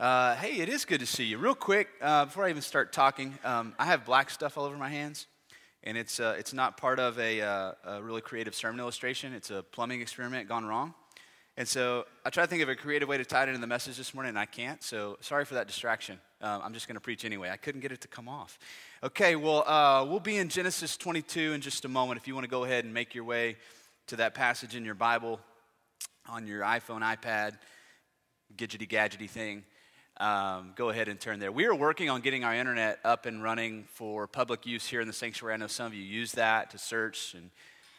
Uh, hey, it is good to see you. Real quick, uh, before I even start talking, um, I have black stuff all over my hands, and it's, uh, it's not part of a, uh, a, really creative sermon illustration. It's a plumbing experiment gone wrong. And so I try to think of a creative way to tie it into the message this morning, and I can't. So sorry for that distraction. Uh, I'm just going to preach anyway. I couldn't get it to come off. Okay, well, uh, we'll be in Genesis 22 in just a moment. If you want to go ahead and make your way to that passage in your Bible, on your iPhone, iPad, gadgety gadgety thing um, go ahead and turn there. We are working on getting our internet up and running for public use here in the sanctuary. I know some of you use that to search, and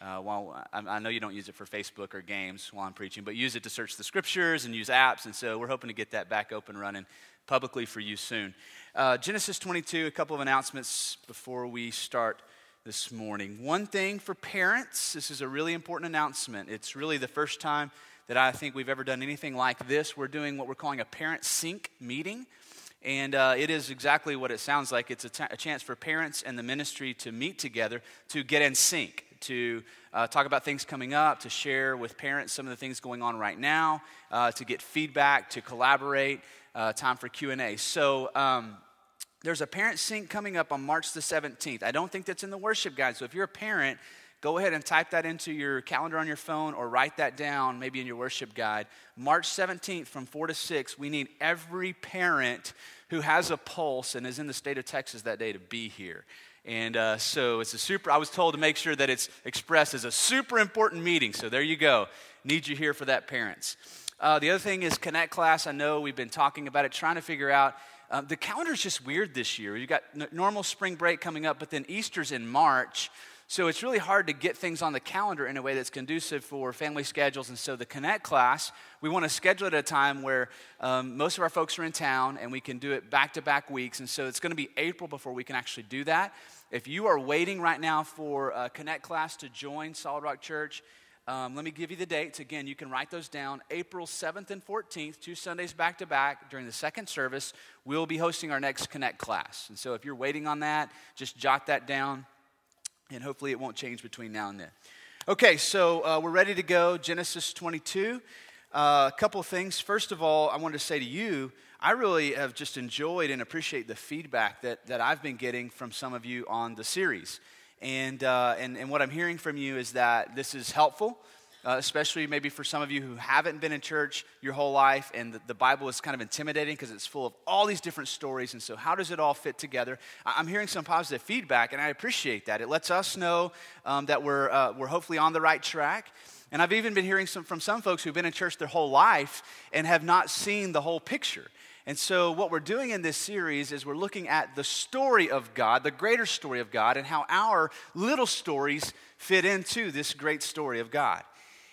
uh, while I, know you don't use it for Facebook or games while I'm preaching, but use it to search the scriptures and use apps. And so we're hoping to get that back up and running publicly for you soon. Uh, Genesis 22, a couple of announcements before we start this morning. One thing for parents, this is a really important announcement. It's really the first time that I think we've ever done anything like this. We're doing what we're calling a parent sync meeting. And uh, it is exactly what it sounds like. It's a, t- a chance for parents and the ministry to meet together to get in sync, to uh, talk about things coming up, to share with parents some of the things going on right now, uh, to get feedback, to collaborate, uh, time for Q&A. So um, there's a parent sync coming up on March the 17th. I don't think that's in the worship guide. So if you're a parent, go ahead and type that into your calendar on your phone or write that down maybe in your worship guide. March 17th from 4 to 6, we need every parent who has a pulse and is in the state of Texas that day to be here. And uh, so it's a super, I was told to make sure that it's expressed as a super important meeting. So there you go. Need you here for that, parents. Uh, the other thing is Connect class. I know we've been talking about it, trying to figure out. Uh, the calendar's just weird this year. You've got n- normal spring break coming up, but then Easter's in March. So it's really hard to get things on the calendar in a way that's conducive for family schedules. And so the Connect class, we want to schedule it at a time where um, most of our folks are in town and we can do it back to back weeks. And so it's going to be April before we can actually do that. If you are waiting right now for a Connect class to join Solid Rock Church, um, let me give you the dates. Again, you can write those down. April 7th and 14th, two Sundays back to back during the second service, we'll be hosting our next Connect class. And so if you're waiting on that, just jot that down and hopefully it won't change between now and then. Okay, so uh, we're ready to go. Genesis 22. Uh, a couple things. First of all, I wanted to say to you, I really have just enjoyed and appreciate the feedback that, that I've been getting from some of you on the series. And, uh, and, and what I'm hearing from you is that this is helpful uh, especially maybe for some of you who haven't been in church your whole life and the, the Bible is kind of intimidating because it's full of all these different stories. And so, how does it all fit together? I'm hearing some positive feedback, and I appreciate that. It lets us know um, that we're, uh, we're hopefully on the right track. And I've even been hearing some, from some folks who've been in church their whole life and have not seen the whole picture. And so, what we're doing in this series is we're looking at the story of God, the greater story of God, and how our little stories fit into this great story of God.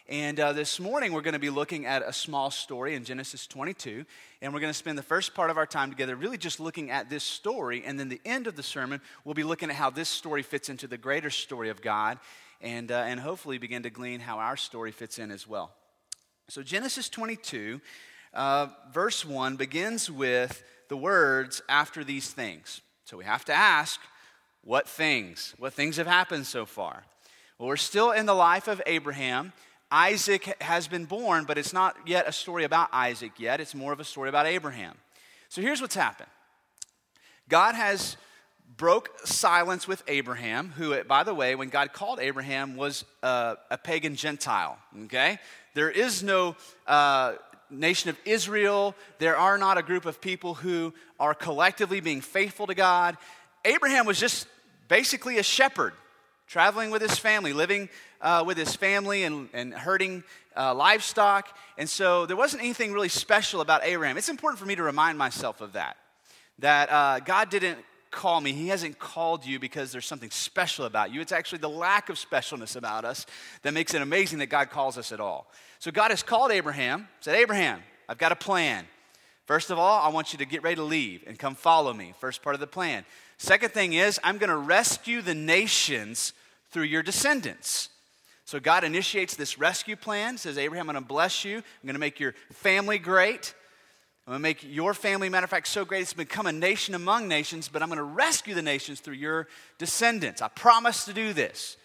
And uh, this morning, we're going to be looking at a small story in Genesis 22. And we're going to spend the first part of our time together really just looking at this story. And then the end of the sermon, we'll be looking at how this story fits into the greater story of God. And, uh, and hopefully begin to glean how our story fits in as well. So, Genesis 22, uh, verse 1, begins with the words, after these things. So, we have to ask, what things? What things have happened so far? Well, we're still in the life of Abraham. Isaac has been born, but it's not yet a story about Isaac yet. It's more of a story about Abraham. So here's what's happened God has broke silence with Abraham, who, by the way, when God called Abraham, was a, a pagan Gentile. Okay? There is no uh, nation of Israel, there are not a group of people who are collectively being faithful to God. Abraham was just basically a shepherd traveling with his family, living uh, with his family and, and herding uh, livestock. And so there wasn't anything really special about Abraham. It's important for me to remind myself of that. That uh, God didn't call me. He hasn't called you because there's something special about you. It's actually the lack of specialness about us that makes it amazing that God calls us at all. So God has called Abraham, said, Abraham, I've got a plan. First of all, I want you to get ready to leave and come follow me. First part of the plan. Second thing is, I'm going to rescue the nations through your descendants. So God initiates this rescue plan, says, Abraham, I'm going to bless you. I'm going to make your family great. I'm going to make your family, matter of fact, so great it's become a nation among nations, but I'm going to rescue the nations through your descendants. I promise to do this.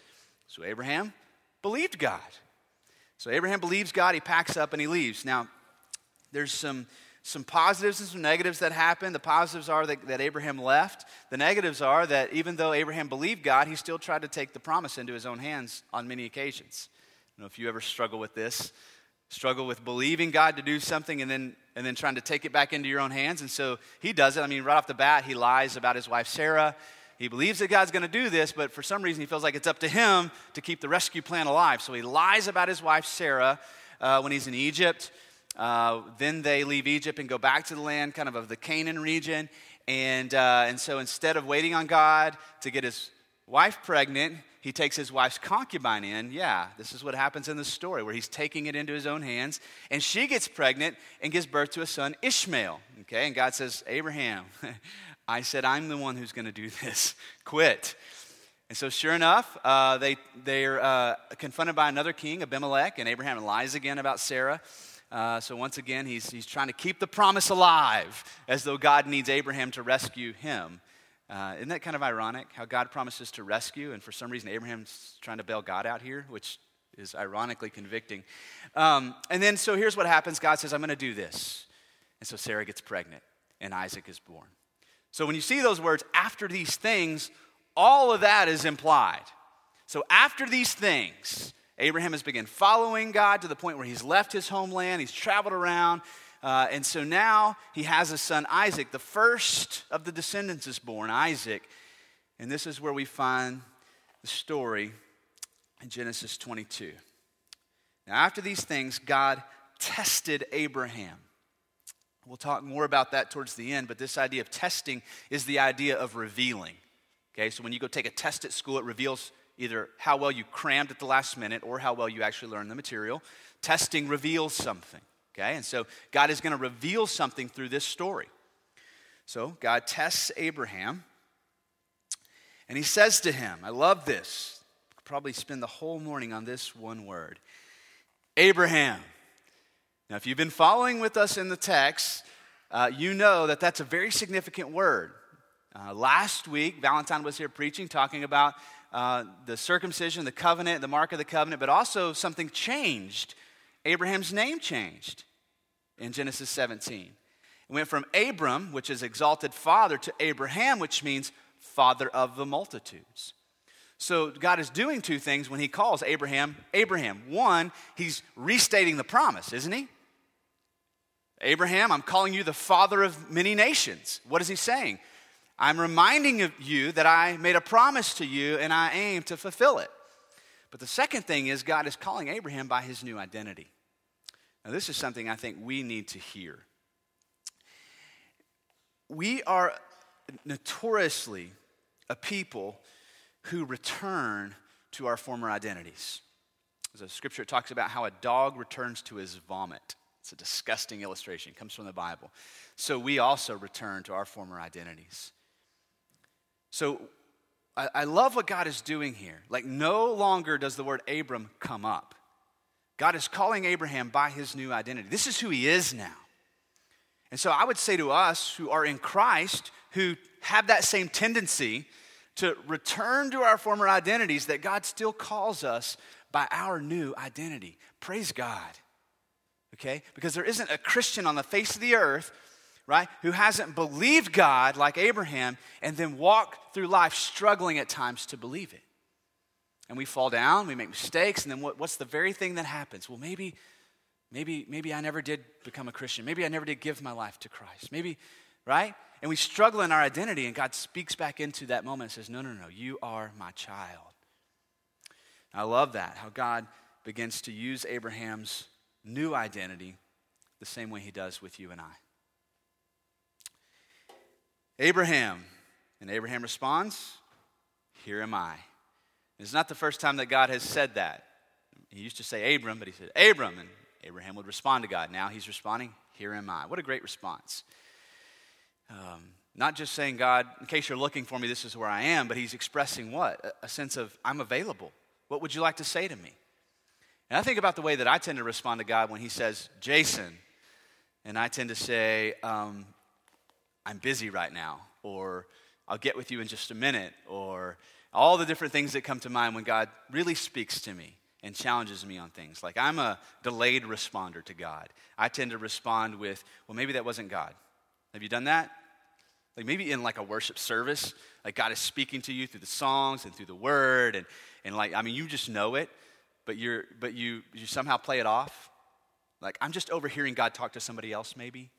So Abraham believed God. So Abraham believes God, he packs up and he leaves. Now, there's some some positives and some negatives that happened. The positives are that, that Abraham left. The negatives are that even though Abraham believed God, he still tried to take the promise into his own hands on many occasions. I know if you ever struggle with this, struggle with believing God to do something and then, and then trying to take it back into your own hands. And so he does it. I mean, right off the bat, he lies about his wife Sarah. He believes that God's going to do this, but for some reason he feels like it's up to him to keep the rescue plan alive. So he lies about his wife Sarah uh, when he's in Egypt. Uh, then they leave Egypt and go back to the land, kind of of the Canaan region. And, uh, and so instead of waiting on God to get his wife pregnant, he takes his wife's concubine in. Yeah, this is what happens in the story where he's taking it into his own hands. And she gets pregnant and gives birth to a son, Ishmael. Okay, and God says, Abraham, I said, I'm the one who's going to do this. Quit. And so, sure enough, uh, they, they're uh, confronted by another king, Abimelech, and Abraham lies again about Sarah. Uh, so once again, he's, he's trying to keep the promise alive as though God needs Abraham to rescue him. Uh, isn't that kind of ironic how God promises to rescue, and for some reason Abraham's trying to bail God out here, which is ironically convicting. Um, and then, so here's what happens God says, I'm going to do this. And so Sarah gets pregnant, and Isaac is born. So when you see those words, after these things, all of that is implied. So after these things, Abraham has begun following God to the point where he's left his homeland, he's traveled around, uh, and so now he has a son, Isaac. The first of the descendants is born, Isaac. And this is where we find the story in Genesis 22. Now, after these things, God tested Abraham. We'll talk more about that towards the end, but this idea of testing is the idea of revealing. Okay, so when you go take a test at school, it reveals either how well you crammed at the last minute or how well you actually learned the material. Testing reveals something, okay? And so God is going to reveal something through this story. So God tests Abraham, and he says to him, I love this. Could probably spend the whole morning on this one word Abraham. Now, if you've been following with us in the text, uh, you know that that's a very significant word. Uh, last week, Valentine was here preaching, talking about uh, the circumcision, the covenant, the mark of the covenant, but also something changed. Abraham's name changed in Genesis 17. It went from Abram, which is exalted father, to Abraham, which means father of the multitudes. So God is doing two things when he calls Abraham Abraham. One, he's restating the promise, isn't he? Abraham, I'm calling you the father of many nations. What is he saying? I'm reminding you that I made a promise to you and I aim to fulfill it. But the second thing is, God is calling Abraham by his new identity. Now, this is something I think we need to hear. We are notoriously a people who return to our former identities. There's a scripture talks about how a dog returns to his vomit. It's a disgusting illustration, it comes from the Bible. So we also return to our former identities. So I, I love what God is doing here. Like, no longer does the word Abram come up. God is calling Abraham by his new identity. This is who he is now. And so I would say to us who are in Christ, who have that same tendency to return to our former identities, that God still calls us by our new identity. Praise God. Okay? Because there isn't a Christian on the face of the earth right, who hasn't believed God like Abraham and then walk through life struggling at times to believe it. And we fall down, we make mistakes, and then what, what's the very thing that happens? Well, maybe, maybe, maybe I never did become a Christian. Maybe I never did give my life to Christ. Maybe, right? And we struggle in our identity, and God speaks back into that moment and says, No, no, no, you are my child. I love that, how God begins to use Abraham's new identity the same way he does with you and I. Abraham. And Abraham responds, Here am I. It's not the first time that God has said that. He used to say Abram, but he said Abram, and Abraham would respond to God. Now he's responding, Here am I. What a great response. Um, not just saying, God, in case you're looking for me, this is where I am, but he's expressing what? A, a sense of, I'm available. What would you like to say to me? And I think about the way that I tend to respond to God when he says, Jason. And I tend to say, um, I'm busy right now, or I'll get with you in just a minute, or all the different things that come to mind when God really speaks to me. and challenges me on things. Like I'm a delayed responder to God. I tend to respond with, well, maybe that wasn't God. Have you done that? Like maybe in like a worship service, like God is speaking to you through the songs and through the word and, and like, I mean, you just know it, but you're but you you somehow play it off. Like I'm just overhearing God talk to somebody else, maybe.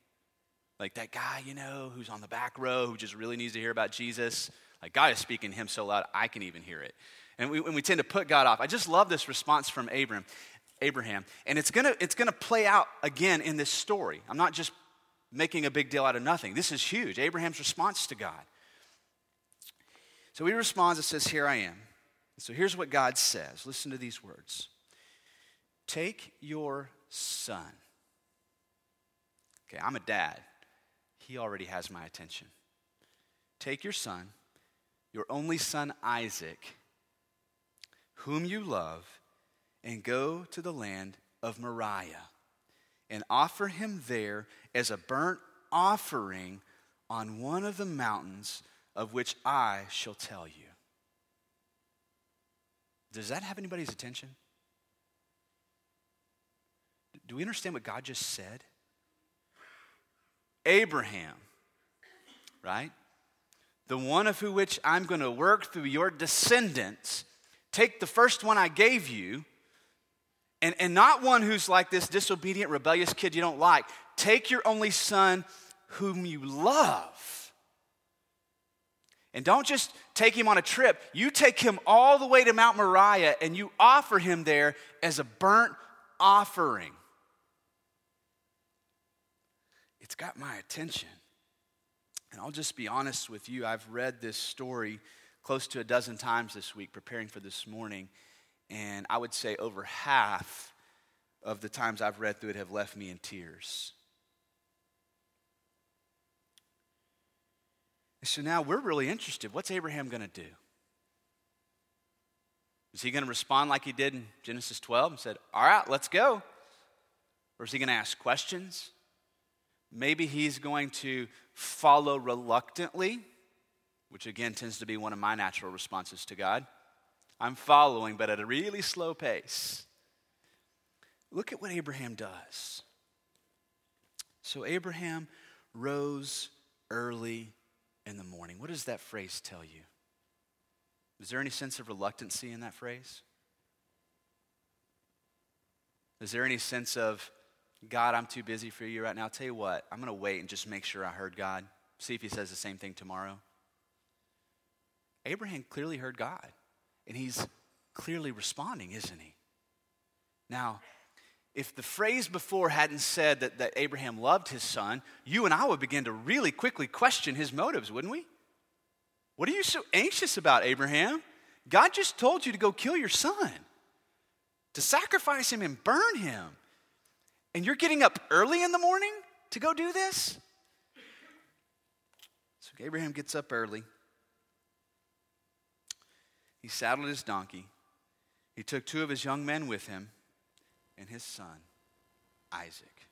Like that guy, you know, who's on the back row who just really needs to hear about Jesus. Like God is speaking to him so loud I can even hear it. And we, and we tend to put God off. I just love this response from Abraham. Abraham. And it's gonna, it's gonna play out again in this story. I'm not just making a big deal out of nothing. This is huge. Abraham's response to God. So he responds and says, Here I am. So here's what God says. Listen to these words Take your son. Okay, I'm a dad. He already has my attention. Take your son, your only son Isaac, whom you love, and go to the land of Moriah and offer him there as a burnt offering on one of the mountains of which I shall tell you. Does that have anybody's attention? Do we understand what God just said? Abraham, right? The one of which I'm going to work through your descendants, take the first one I gave you, and, and not one who's like this disobedient, rebellious kid you don't like. Take your only son whom you love. And don't just take him on a trip. You take him all the way to Mount Moriah and you offer him there as a burnt offering. It's got my attention. And I'll just be honest with you, I've read this story close to a dozen times this week preparing for this morning. And I would say over half of the times I've read through it have left me in tears. So now we're really interested. What's Abraham going to do? Is he going to respond like he did in Genesis 12 and said, All right, let's go? Or is he going to ask questions? Maybe he's going to follow reluctantly, which again tends to be one of my natural responses to God. I'm following, but at a really slow pace. Look at what Abraham does. So, Abraham rose early in the morning. What does that phrase tell you? Is there any sense of reluctancy in that phrase? Is there any sense of, God, I'm too busy for you right now? I'll tell you what, I'm going to wait and just make sure I heard God. See if he says the same thing tomorrow. Abraham clearly heard God. And he's clearly responding, isn't he? Now, if the phrase before hadn't said that, that Abraham loved his son, you and I would begin to really quickly question his motives, wouldn't we? What are you so anxious about, Abraham? God just told you to go kill your son, to sacrifice him and burn him. And you're getting up early in the morning to go do this? So Abraham gets up early. He saddled his donkey. He took two of his young men with him and his son, Isaac.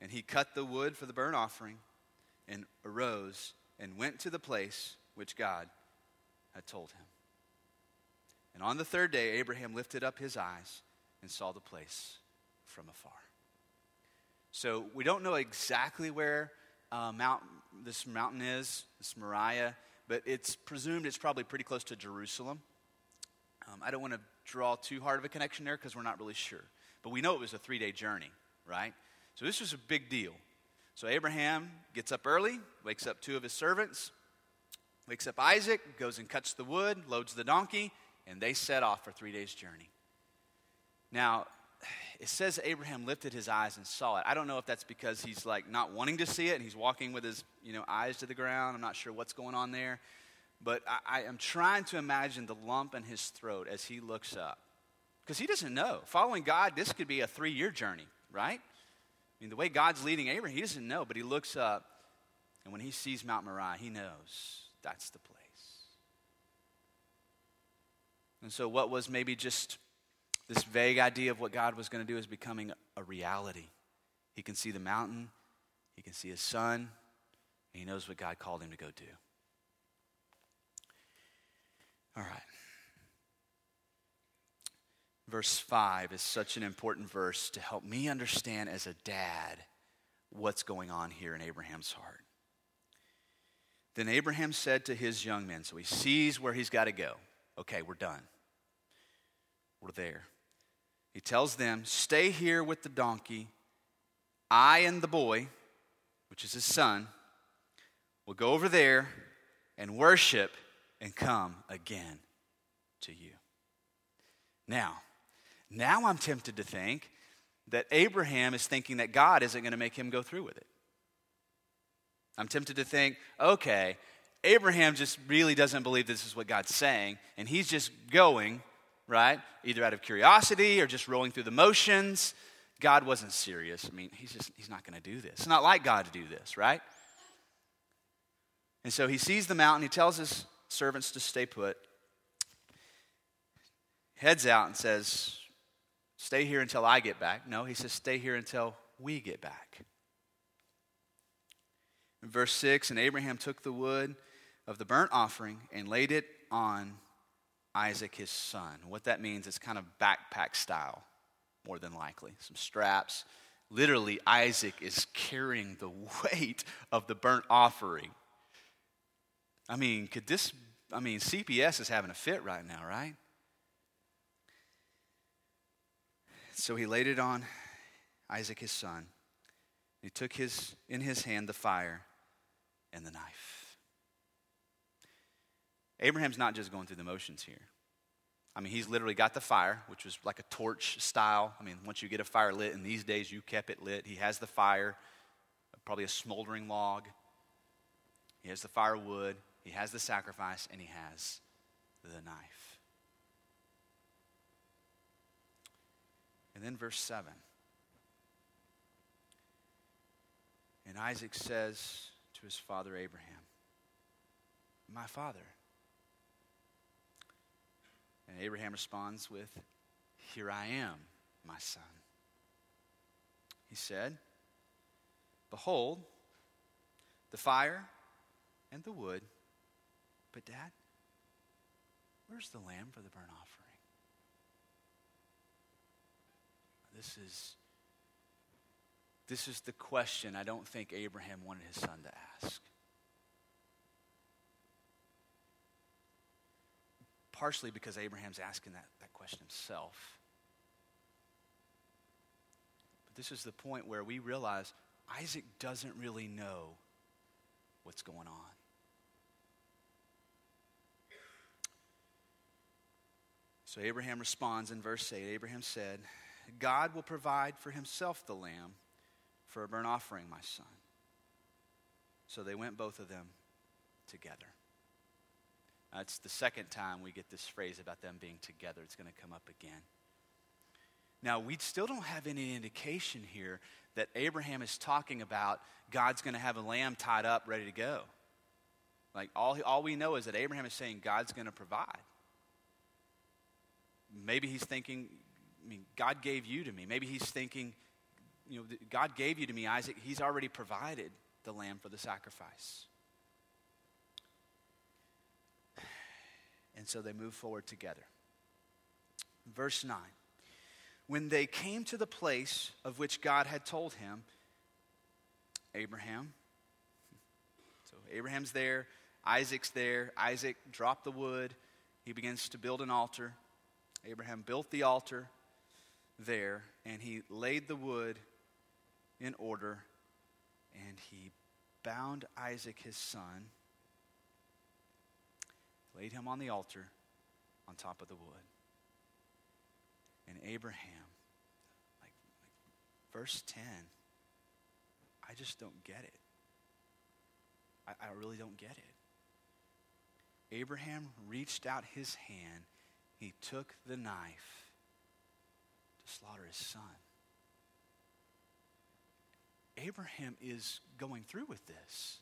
And he cut the wood for the burnt offering and arose and went to the place which God had told him. And on the third day, Abraham lifted up his eyes and saw the place from afar. So we don't know exactly where uh, Mount, this mountain is, this Moriah but it's presumed it's probably pretty close to Jerusalem. Um, I don't want to draw too hard of a connection there because we're not really sure. But we know it was a three day journey, right? So this was a big deal. So Abraham gets up early, wakes up two of his servants, wakes up Isaac, goes and cuts the wood, loads the donkey, and they set off for three days' journey. Now, it says Abraham lifted his eyes and saw it. I don't know if that's because he's like not wanting to see it and he's walking with his you know eyes to the ground. I'm not sure what's going on there, but I, I am trying to imagine the lump in his throat as he looks up because he doesn't know. Following God, this could be a three year journey, right? I mean, the way God's leading Abraham, he doesn't know, but he looks up, and when he sees Mount Moriah, he knows that's the place. And so, what was maybe just this vague idea of what God was going to do is becoming a reality. He can see the mountain, he can see his son, and he knows what God called him to go do. All right. verse 5 is such an important verse to help me understand as a dad what's going on here in Abraham's heart. Then Abraham said to his young men, so he sees where he's got to go. Okay, we're done. We're there. He tells them, Stay here with the donkey. I and the boy, which is his son, will go over there and worship and come again to you. Now, now I'm tempted to think that Abraham is thinking that God isn't going to make him go through with it. I'm tempted to think, okay, Abraham just really doesn't believe this is what God's saying, and he's just going, right? Either out of curiosity or just rolling through the motions. God wasn't serious. I mean, he's just he's not going to do this. It's not like God to do this, right? And so he sees the mountain, he tells his servants to stay put. Heads out and says, Stay here until I get back. No, he says, Stay here until we get back. In verse 6 And Abraham took the wood of the burnt offering and laid it on Isaac his son. What that means is kind of backpack style, more than likely. Some straps. Literally, Isaac is carrying the weight of the burnt offering. I mean, could this, I mean, CPS is having a fit right now, right? So he laid it on Isaac his son. He took his, in his hand the fire and the knife. Abraham's not just going through the motions here. I mean, he's literally got the fire, which was like a torch style. I mean, once you get a fire lit, in these days you kept it lit. He has the fire, probably a smoldering log. He has the firewood, he has the sacrifice, and he has the knife. And then verse 7. And Isaac says to his father Abraham, My father. And Abraham responds with, Here I am, my son. He said, Behold, the fire and the wood but, Dad, where's the lamb for the burnt offering? This is, this is the question I don't think Abraham wanted his son to ask. Partially because Abraham's asking that, that question himself. But this is the point where we realize Isaac doesn't really know what's going on. So Abraham responds in verse 8 Abraham said, God will provide for himself the lamb for a burnt offering, my son. So they went both of them together. Uh, That's the second time we get this phrase about them being together. It's going to come up again. Now, we still don't have any indication here that Abraham is talking about God's going to have a lamb tied up, ready to go. Like, all, all we know is that Abraham is saying God's going to provide. Maybe he's thinking, I mean, God gave you to me. Maybe he's thinking, you know, God gave you to me, Isaac. He's already provided the lamb for the sacrifice. And so they move forward together. Verse 9. When they came to the place of which God had told him, Abraham, so Abraham's there, Isaac's there. Isaac dropped the wood. He begins to build an altar. Abraham built the altar there, and he laid the wood in order, and he bound Isaac his son, laid him on the altar on top of the wood. And Abraham, like, like verse 10, I just don't get it. I, I really don't get it. Abraham reached out his hand he took the knife to slaughter his son. Abraham is going through with this.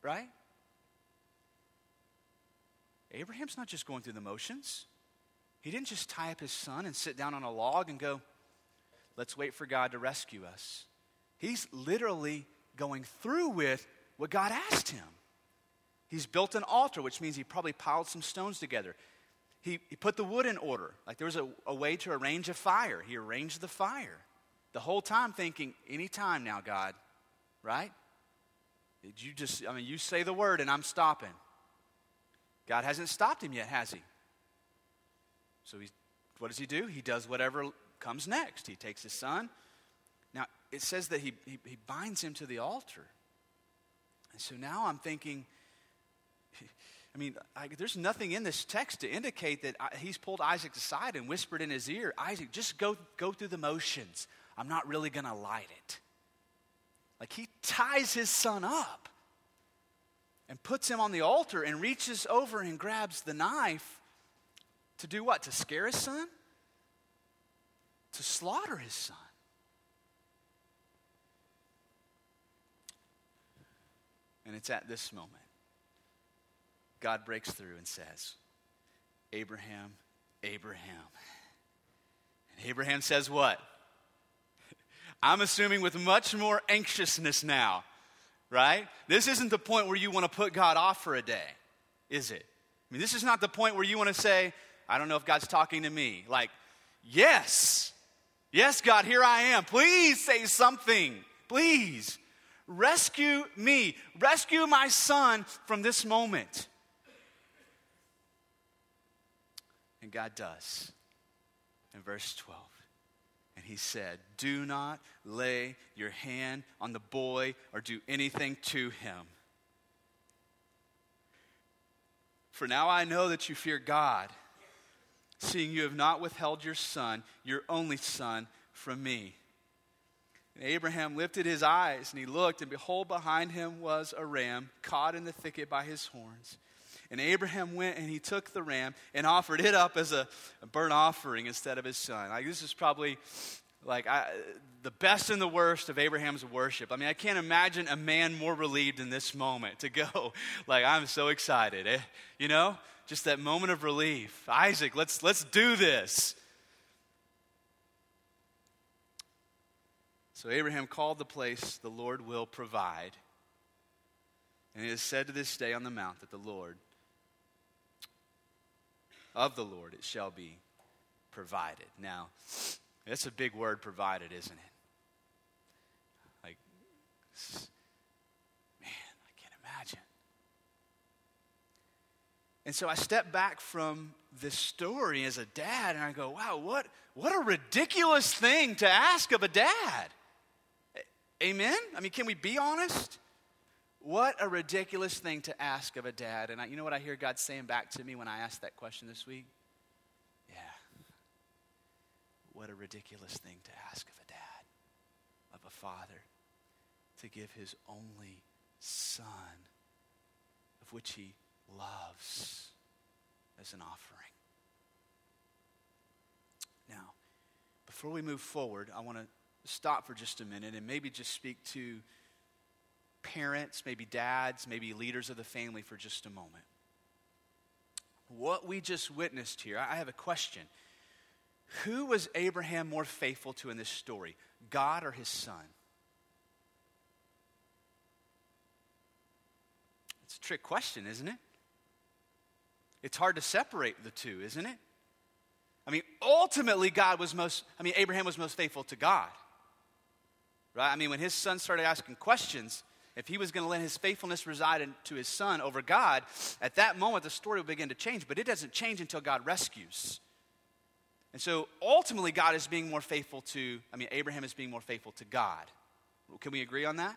Right? Abraham's not just going through the motions. He didn't just tie up his son and sit down on a log and go, let's wait for God to rescue us. He's literally going through with what God asked him. He's built an altar, which means he probably piled some stones together. he, he put the wood in order. Like there was a, a way to arrange a fire. He arranged the fire. The whole time thinking, anytime now, God, right? Did you just, I mean, you say the word and I'm stopping. God hasn't stopped him yet, has he? So he's, what does he do? He does whatever comes next. He takes his son. Now, it says that he, he, he binds him to the altar. And so now I'm thinking, I mean, I, there's nothing in this text to indicate that I, he's pulled Isaac aside and whispered in his ear, Isaac, just go, go through the motions. I'm not really going to light it. Like he ties his son up and puts him on the altar and reaches over and grabs the knife to do what? To scare his son? To slaughter his son. And it's at this moment God breaks through and says, Abraham, Abraham. And Abraham says, What? I'm assuming with much more anxiousness now, right? This isn't the point where you want to put God off for a day, is it? I mean, this is not the point where you want to say, I don't know if God's talking to me. Like, yes, yes, God, here I am. Please say something. Please rescue me, rescue my son from this moment. And God does. In verse 12. He said, Do not lay your hand on the boy or do anything to him. For now I know that you fear God, seeing you have not withheld your son, your only son, from me. And Abraham lifted his eyes and he looked, and behold, behind him was a ram caught in the thicket by his horns. And Abraham went and he took the ram and offered it up as a, burnt offering instead of his son. Like, this is probably like I, the best and the worst of Abraham's worship. I mean, I can't imagine a man more relieved in this moment to go, like, I'm so excited. Eh? You know, just that moment of relief. Isaac, let's, let's do this. So Abraham called the place, the Lord will provide. And it is said to this day on the mount that the Lord of the Lord it shall be provided. Now, that's a big word, provided, isn't it? Like, man, I can't imagine. And so I step back from this story as a dad and I go, wow, what, what a ridiculous thing to ask of a dad. Amen? I mean, can we be honest? What a ridiculous thing to ask of a dad. And I, you know what I hear God saying back to me when I asked that question this week? Yeah. What a ridiculous thing to ask of a dad, of a father, to give his only son, of which he loves, as an offering. Now, before we move forward, I want to stop for just a minute and maybe just speak to parents, maybe dads, maybe leaders of the family for just a moment. What we just witnessed here, I have a question. Who was Abraham more faithful to in this story, God or his son? It's a trick question, isn't it? It's hard to separate the two, isn't it? I mean, ultimately, God was most, I mean, Abraham was most faithful to God. Right? I mean, when his son started asking questions, if he was going to let his faithfulness reside in, to his son over God, at that moment the story would begin to change. But it doesn't change until God rescues. And so ultimately, God is being more faithful to, I mean, Abraham is being more faithful to God. Can we agree on that?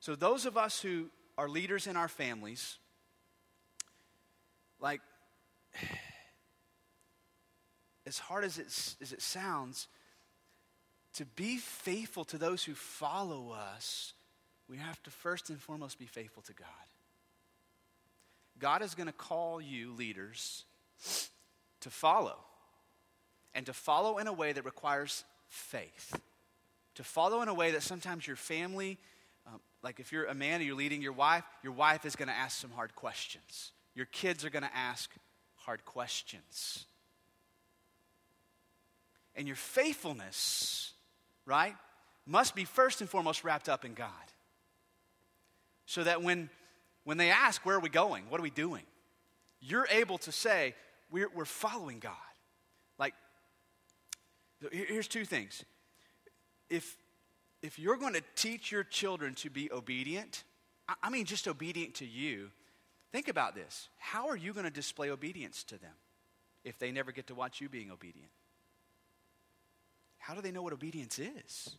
So, those of us who are leaders in our families, like, as hard as it, as it sounds, to be faithful to those who follow us we have to first and foremost be faithful to God. God is going to call you, leaders, to follow, and to follow in a way that requires faith. To follow in a way that sometimes your family, um, like if you're a man and you're leading your wife, your wife is going to ask some hard questions. Your kids are going to ask hard questions. And your faithfulness, right, must be first and foremost wrapped up in God so that when, when they ask, Where are we going? What are we doing? You're able to say, we're, we're following God. Like, here's two things. If, if you're going to teach your children to be obedient, I mean just obedient to you, think about this. How are you going to display obedience to them if they never get to watch you being obedient? How do they know what obedience is?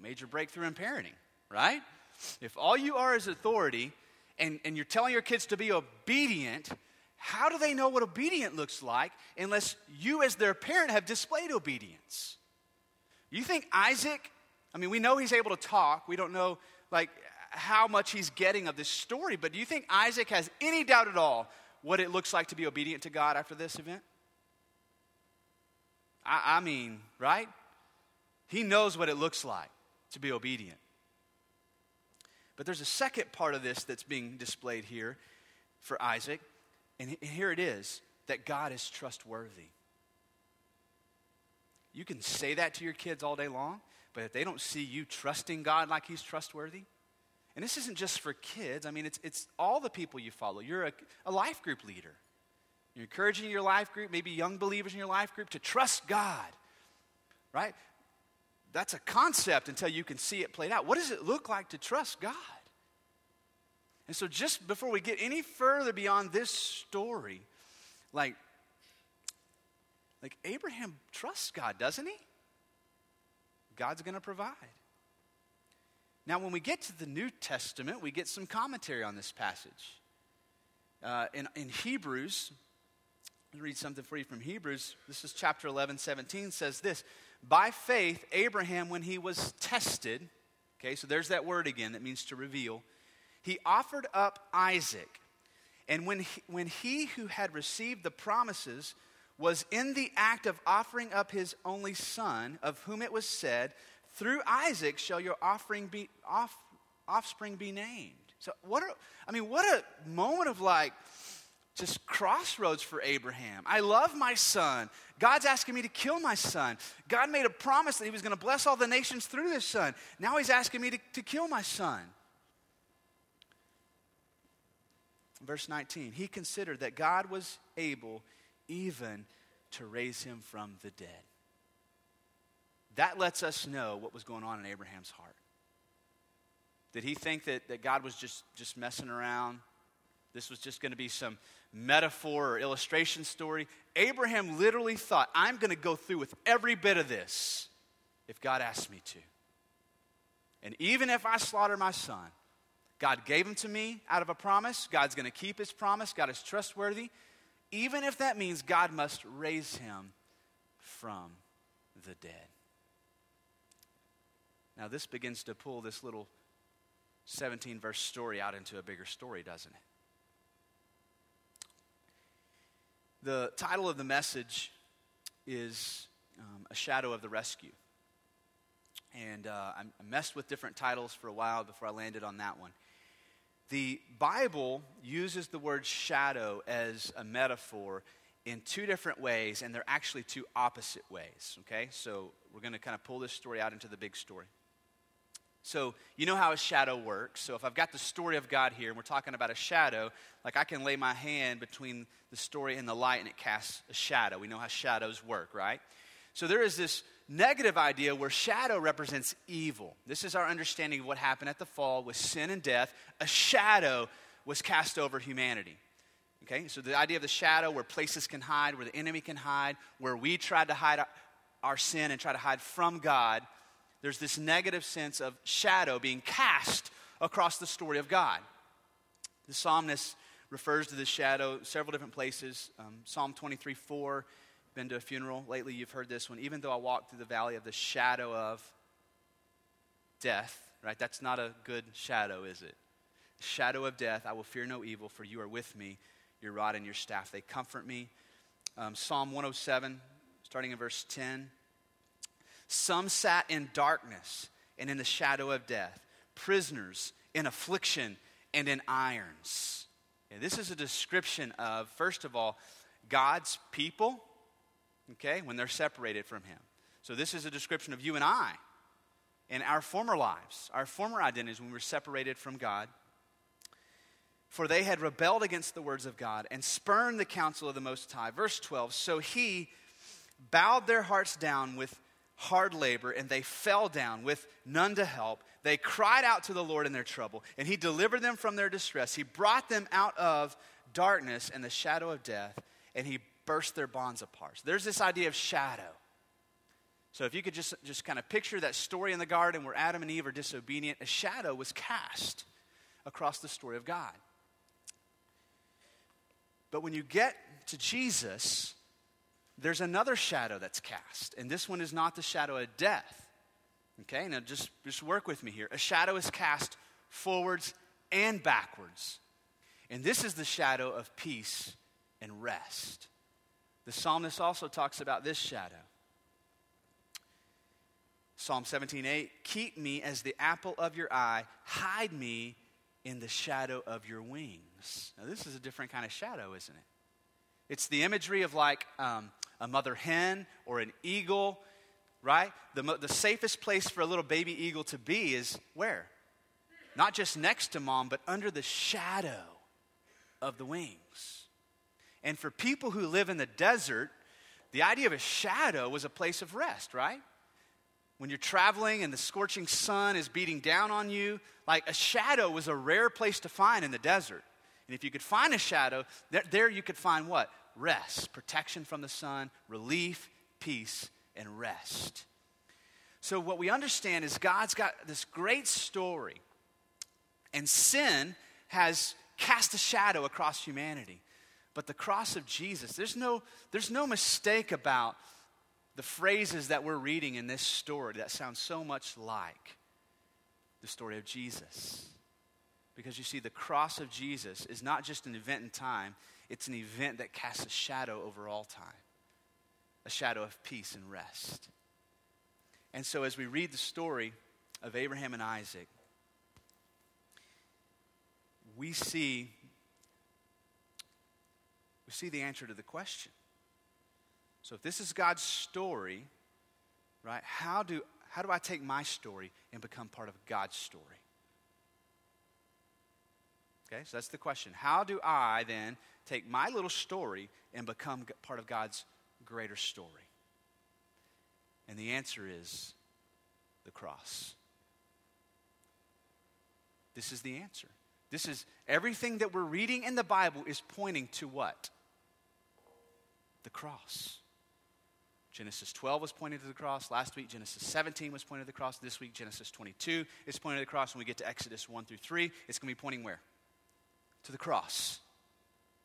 Major breakthrough in parenting, right? If all you are is authority and, and you're telling your kids to be obedient, how do they know what obedient looks like unless you, as their parent, have displayed obedience? You think Isaac, I mean, we know he's able to talk. We don't know, like, how much he's getting of this story, but do you think Isaac has any doubt at all what it looks like to be obedient to God after this event? I, I mean, right? He knows what it looks like to be obedient. But there's a second part of this that's being displayed here for Isaac, and here it is that God is trustworthy. You can say that to your kids all day long, but if they don't see you trusting God like He's trustworthy, and this isn't just for kids, I mean, it's, it's all the people you follow. You're a, a life group leader. You're encouraging your life group, maybe young believers in your life group, to trust God, right? That's a concept until you can see it played out. What does it look like to trust God? And so, just before we get any further beyond this story, like, like Abraham trusts God, doesn't he? God's going to provide. Now, when we get to the New Testament, we get some commentary on this passage. Uh, in, in Hebrews, read something for you from Hebrews. This is chapter 11, 17, says this By faith, Abraham, when he was tested, okay, so there's that word again that means to reveal he offered up Isaac. And when he, when he who had received the promises was in the act of offering up his only son, of whom it was said, Through Isaac shall your offering be, off, offspring be named. So, what a, I mean, what a moment of like just crossroads for Abraham. I love my son. God's asking me to kill my son. God made a promise that he was going to bless all the nations through this son. Now he's asking me to, to kill my son. Verse 19, he considered that God was able even to raise him from the dead. That lets us know what was going on in Abraham's heart. Did he think that, that God was just, just messing around? This was just going to be some metaphor or illustration story. Abraham literally thought, I'm going to go through with every bit of this if God asks me to. And even if I slaughter my son, God gave him to me out of a promise. God's going to keep his promise. God is trustworthy, even if that means God must raise him from the dead. Now, this begins to pull this little 17 verse story out into a bigger story, doesn't it? The title of the message is um, A Shadow of the Rescue. And uh, I messed with different titles for a while before I landed on that one. The Bible uses the word shadow as a metaphor in two different ways, and they're actually two opposite ways, okay? So we're going to kind of pull this story out into the big story. So, you know how a shadow works. So, if I've got the story of God here and we're talking about a shadow, like I can lay my hand between the story and the light and it casts a shadow. We know how shadows work, right? So, there is this negative idea where shadow represents evil. This is our understanding of what happened at the fall with sin and death. A shadow was cast over humanity. Okay, so the idea of the shadow where places can hide, where the enemy can hide, where we tried to hide our, sin and try to hide from God, there's this negative sense of shadow being cast across the story of God. The psalmist refers to this shadow several different places. Um, Psalm 23 4 been to a funeral lately, you've heard this one. Even though I walk through the valley of the shadow of death, right? That's not a good shadow, is it? Shadow of death, I will fear no evil, for you are with me. Your rod and your staff, they comfort me. Um, Psalm 107, starting in verse 10. Some sat in darkness and in the shadow of death, prisoners in affliction and in irons. And this is a description of, first of all, God's people okay, when they're separated from Him. So, this is a description of you and I in our former lives, our former identities when we were separated from God. for they had rebelled against the words of God and spurned the counsel of the Most High. Verse 12 So he bowed their hearts down with hard labor, and they fell down with none to help. They cried out to the Lord in their trouble, and he delivered them from their distress. He brought them out of darkness and the shadow of death, and he burst their bonds apart. So there's this idea of shadow. So if you could just, just kind of picture that story in the garden where Adam and Eve are disobedient, a shadow was cast across the story of God. But when you get to Jesus, there's another shadow that's cast. And this one is not the shadow of death. Okay, now just, just work with me here. A shadow is cast forwards and backwards. And this is the shadow of peace and rest. The psalmist also talks about this shadow. Psalm 17:8, keep me as the apple of your eye, hide me in the shadow of your wings. Now, this is a different kind of shadow, isn't it? It's the imagery of like um, a mother hen or an eagle, right? The, the safest place for a little baby eagle to be is where? Not just next to mom, but under the shadow of the wings. And for people who live in the desert, the idea of a shadow was a place of rest, right? When you're traveling and the scorching sun is beating down on you, like a shadow was a rare place to find in the desert. And if you could find a shadow, there, there you could find what? Rest, protection from the sun, relief, peace, and rest. So, what we understand is God's got this great story, and sin has cast a shadow across humanity. But the cross of Jesus, there's no, there's no mistake about the phrases that we're reading in this story that sound so much like the story of Jesus. Because you see, the cross of Jesus is not just an event in time, it's an event that casts a shadow over all time a shadow of peace and rest. And so, as we read the story of Abraham and Isaac, we see, we see the answer to the question so if this is God's story, right, how do, how do I take my story and become part of God's story? Okay, so that's the question. How do I then take my little story and become part of God's greater story? And the answer is the cross. This is the answer. This is everything that we're reading in the Bible is pointing to what? The cross. Genesis 12 was pointing to the cross. Last week, Genesis 17 was pointing to the cross. This week, Genesis 22 is pointing to the cross. When we get to Exodus 1 through 3, it's going to be pointing where? To the cross.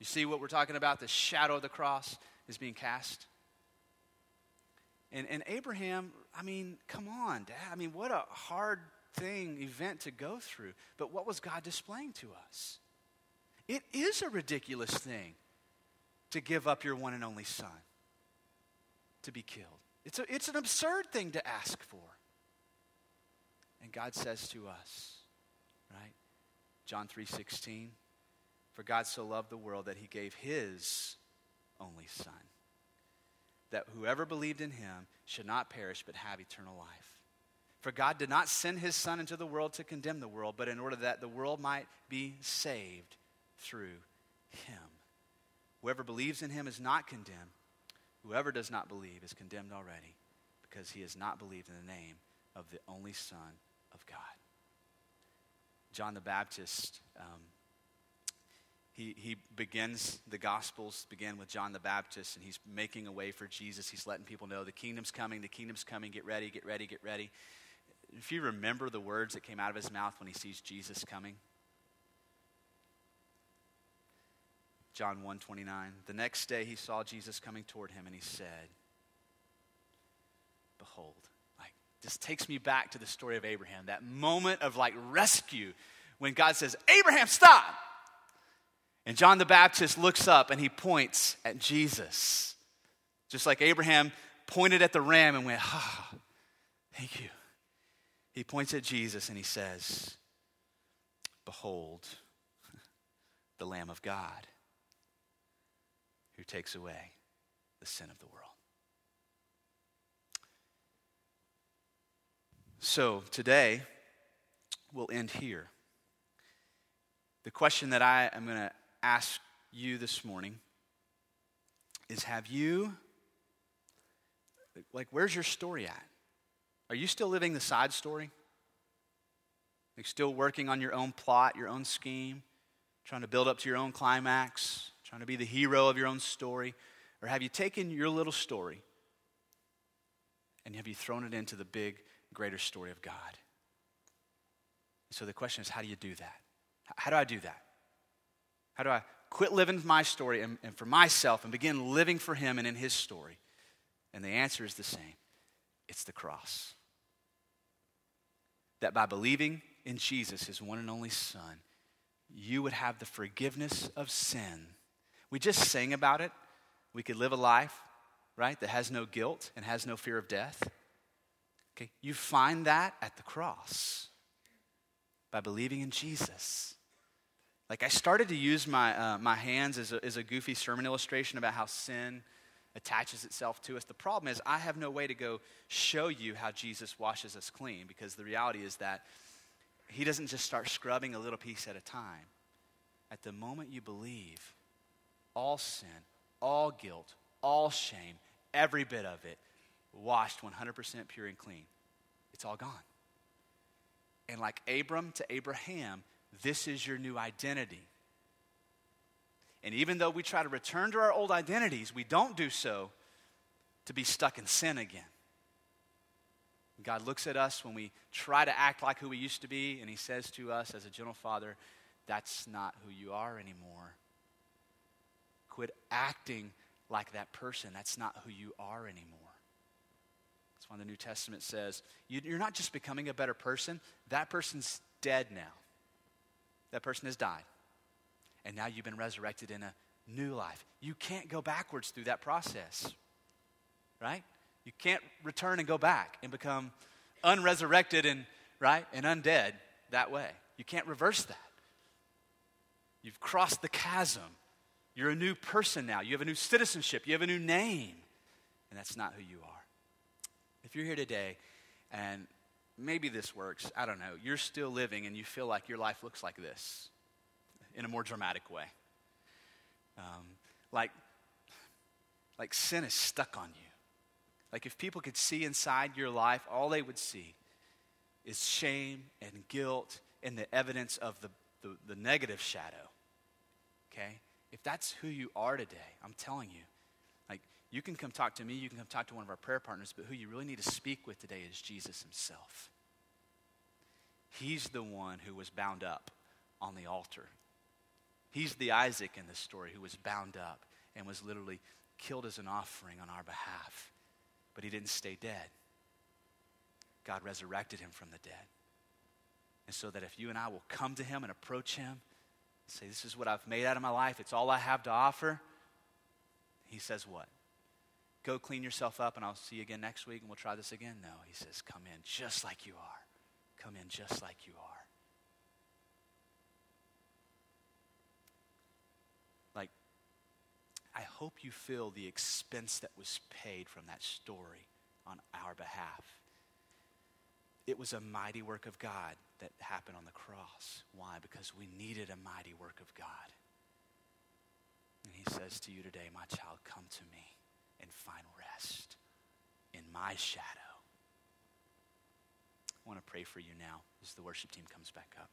You see what we're talking about? The shadow of the cross is being cast. And, and Abraham, I mean, come on, Dad. I mean, what a hard thing, event to go through. But what was God displaying to us? It is a ridiculous thing to give up your one and only son to be killed. It's, a, it's an absurd thing to ask for. And God says to us, right? John 3:16, for God so loved the world that he gave his only son, that whoever believed in him should not perish but have eternal life. For God did not send his son into the world to condemn the world, but in order that the world might be saved through him. Whoever believes in him is not condemned Whoever does not believe is condemned already because he has not believed in the name of the only Son of God. John the Baptist, um, he, he begins, the Gospels begin with John the Baptist, and he's making a way for Jesus. He's letting people know the kingdom's coming, the kingdom's coming, get ready, get ready, get ready. If you remember the words that came out of his mouth when he sees Jesus coming, John 1:29. The next day he saw Jesus coming toward him and he said, "Behold." Like this takes me back to the story of Abraham, that moment of like rescue when God says, "Abraham, stop." And John the Baptist looks up and he points at Jesus. Just like Abraham pointed at the ram and went, "Ah, oh, thank you." He points at Jesus and he says, "Behold, the Lamb of God." who takes away the sin of the world. So today, we'll end here. The question that I am going to ask you this morning is Have you, like, where's your story at? Are you still living the side story? Like, still working on your own plot, your own scheme, trying to build up to your own climax, trying to be the hero of your own story? Or have you taken your little story and have you thrown it into the big, greater story of God? So the question is, how do you do that? How do I do that? How do I quit living my story and, and, for myself and begin living for Him and in His story? And the answer is the same it's the cross. That by believing in Jesus, His one and only Son, you would have the forgiveness of sin. We just sang about it. We could live a life, right, that has no guilt and has no fear of death. Okay, you find that at the cross by believing in Jesus. Like I started to use my, uh, my hands as a, as a goofy sermon illustration about how sin attaches itself to us. The problem is, I have no way to go show you how Jesus washes us clean because the reality is that He doesn't just start scrubbing a little piece at a time. At the moment you believe, all sin, all guilt, all shame, every bit of it, washed 100% pure and clean. It's all gone. And like Abram to Abraham, this is your new identity. And even though we try to return to our old identities, we don't do so to be stuck in sin again. God looks at us when we try to act like who we used to be, and He says to us as a gentle father, That's not who you are anymore. Quit acting like that person. That's not who you are anymore. That's why the New Testament says you're not just becoming a better person, that person's dead now. That person has died. And now you've been resurrected in a new life. You can't go backwards through that process, right? You can't return and go back and become unresurrected and, right, and undead that way. You can't reverse that. You've crossed the chasm. You're a new person now. You have a new citizenship. You have a new name. And that's not who you are. If you're here today and maybe this works, I don't know, you're still living and you feel like your life looks like this in a more dramatic way. Um, like, like sin is stuck on you. Like if people could see inside your life, all they would see is shame and guilt and the evidence of the, the, the negative shadow. Okay? If that's who you are today, I'm telling you, you can come talk to me, you can come talk to one of our prayer partners, but who you really need to speak with today is Jesus himself. He's the one who was bound up on the altar. He's the Isaac in this story who was bound up and was literally killed as an offering on our behalf. But he didn't stay dead. God resurrected him from the dead. And so that if you and I will come to him and approach him say, This is what I've made out of my life, it's all I have to offer, he says, What? Go clean yourself up and I'll see you again next week and we'll try this again. No, he says, come in just like you are. Come in just like you are. Like, I hope you feel the expense that was paid from that story on our behalf. It was a mighty work of God that happened on the cross. Why? Because we needed a mighty work of God. And he says to you today, my child, come to me and find rest in my shadow. I want to pray for you now as the worship team comes back up.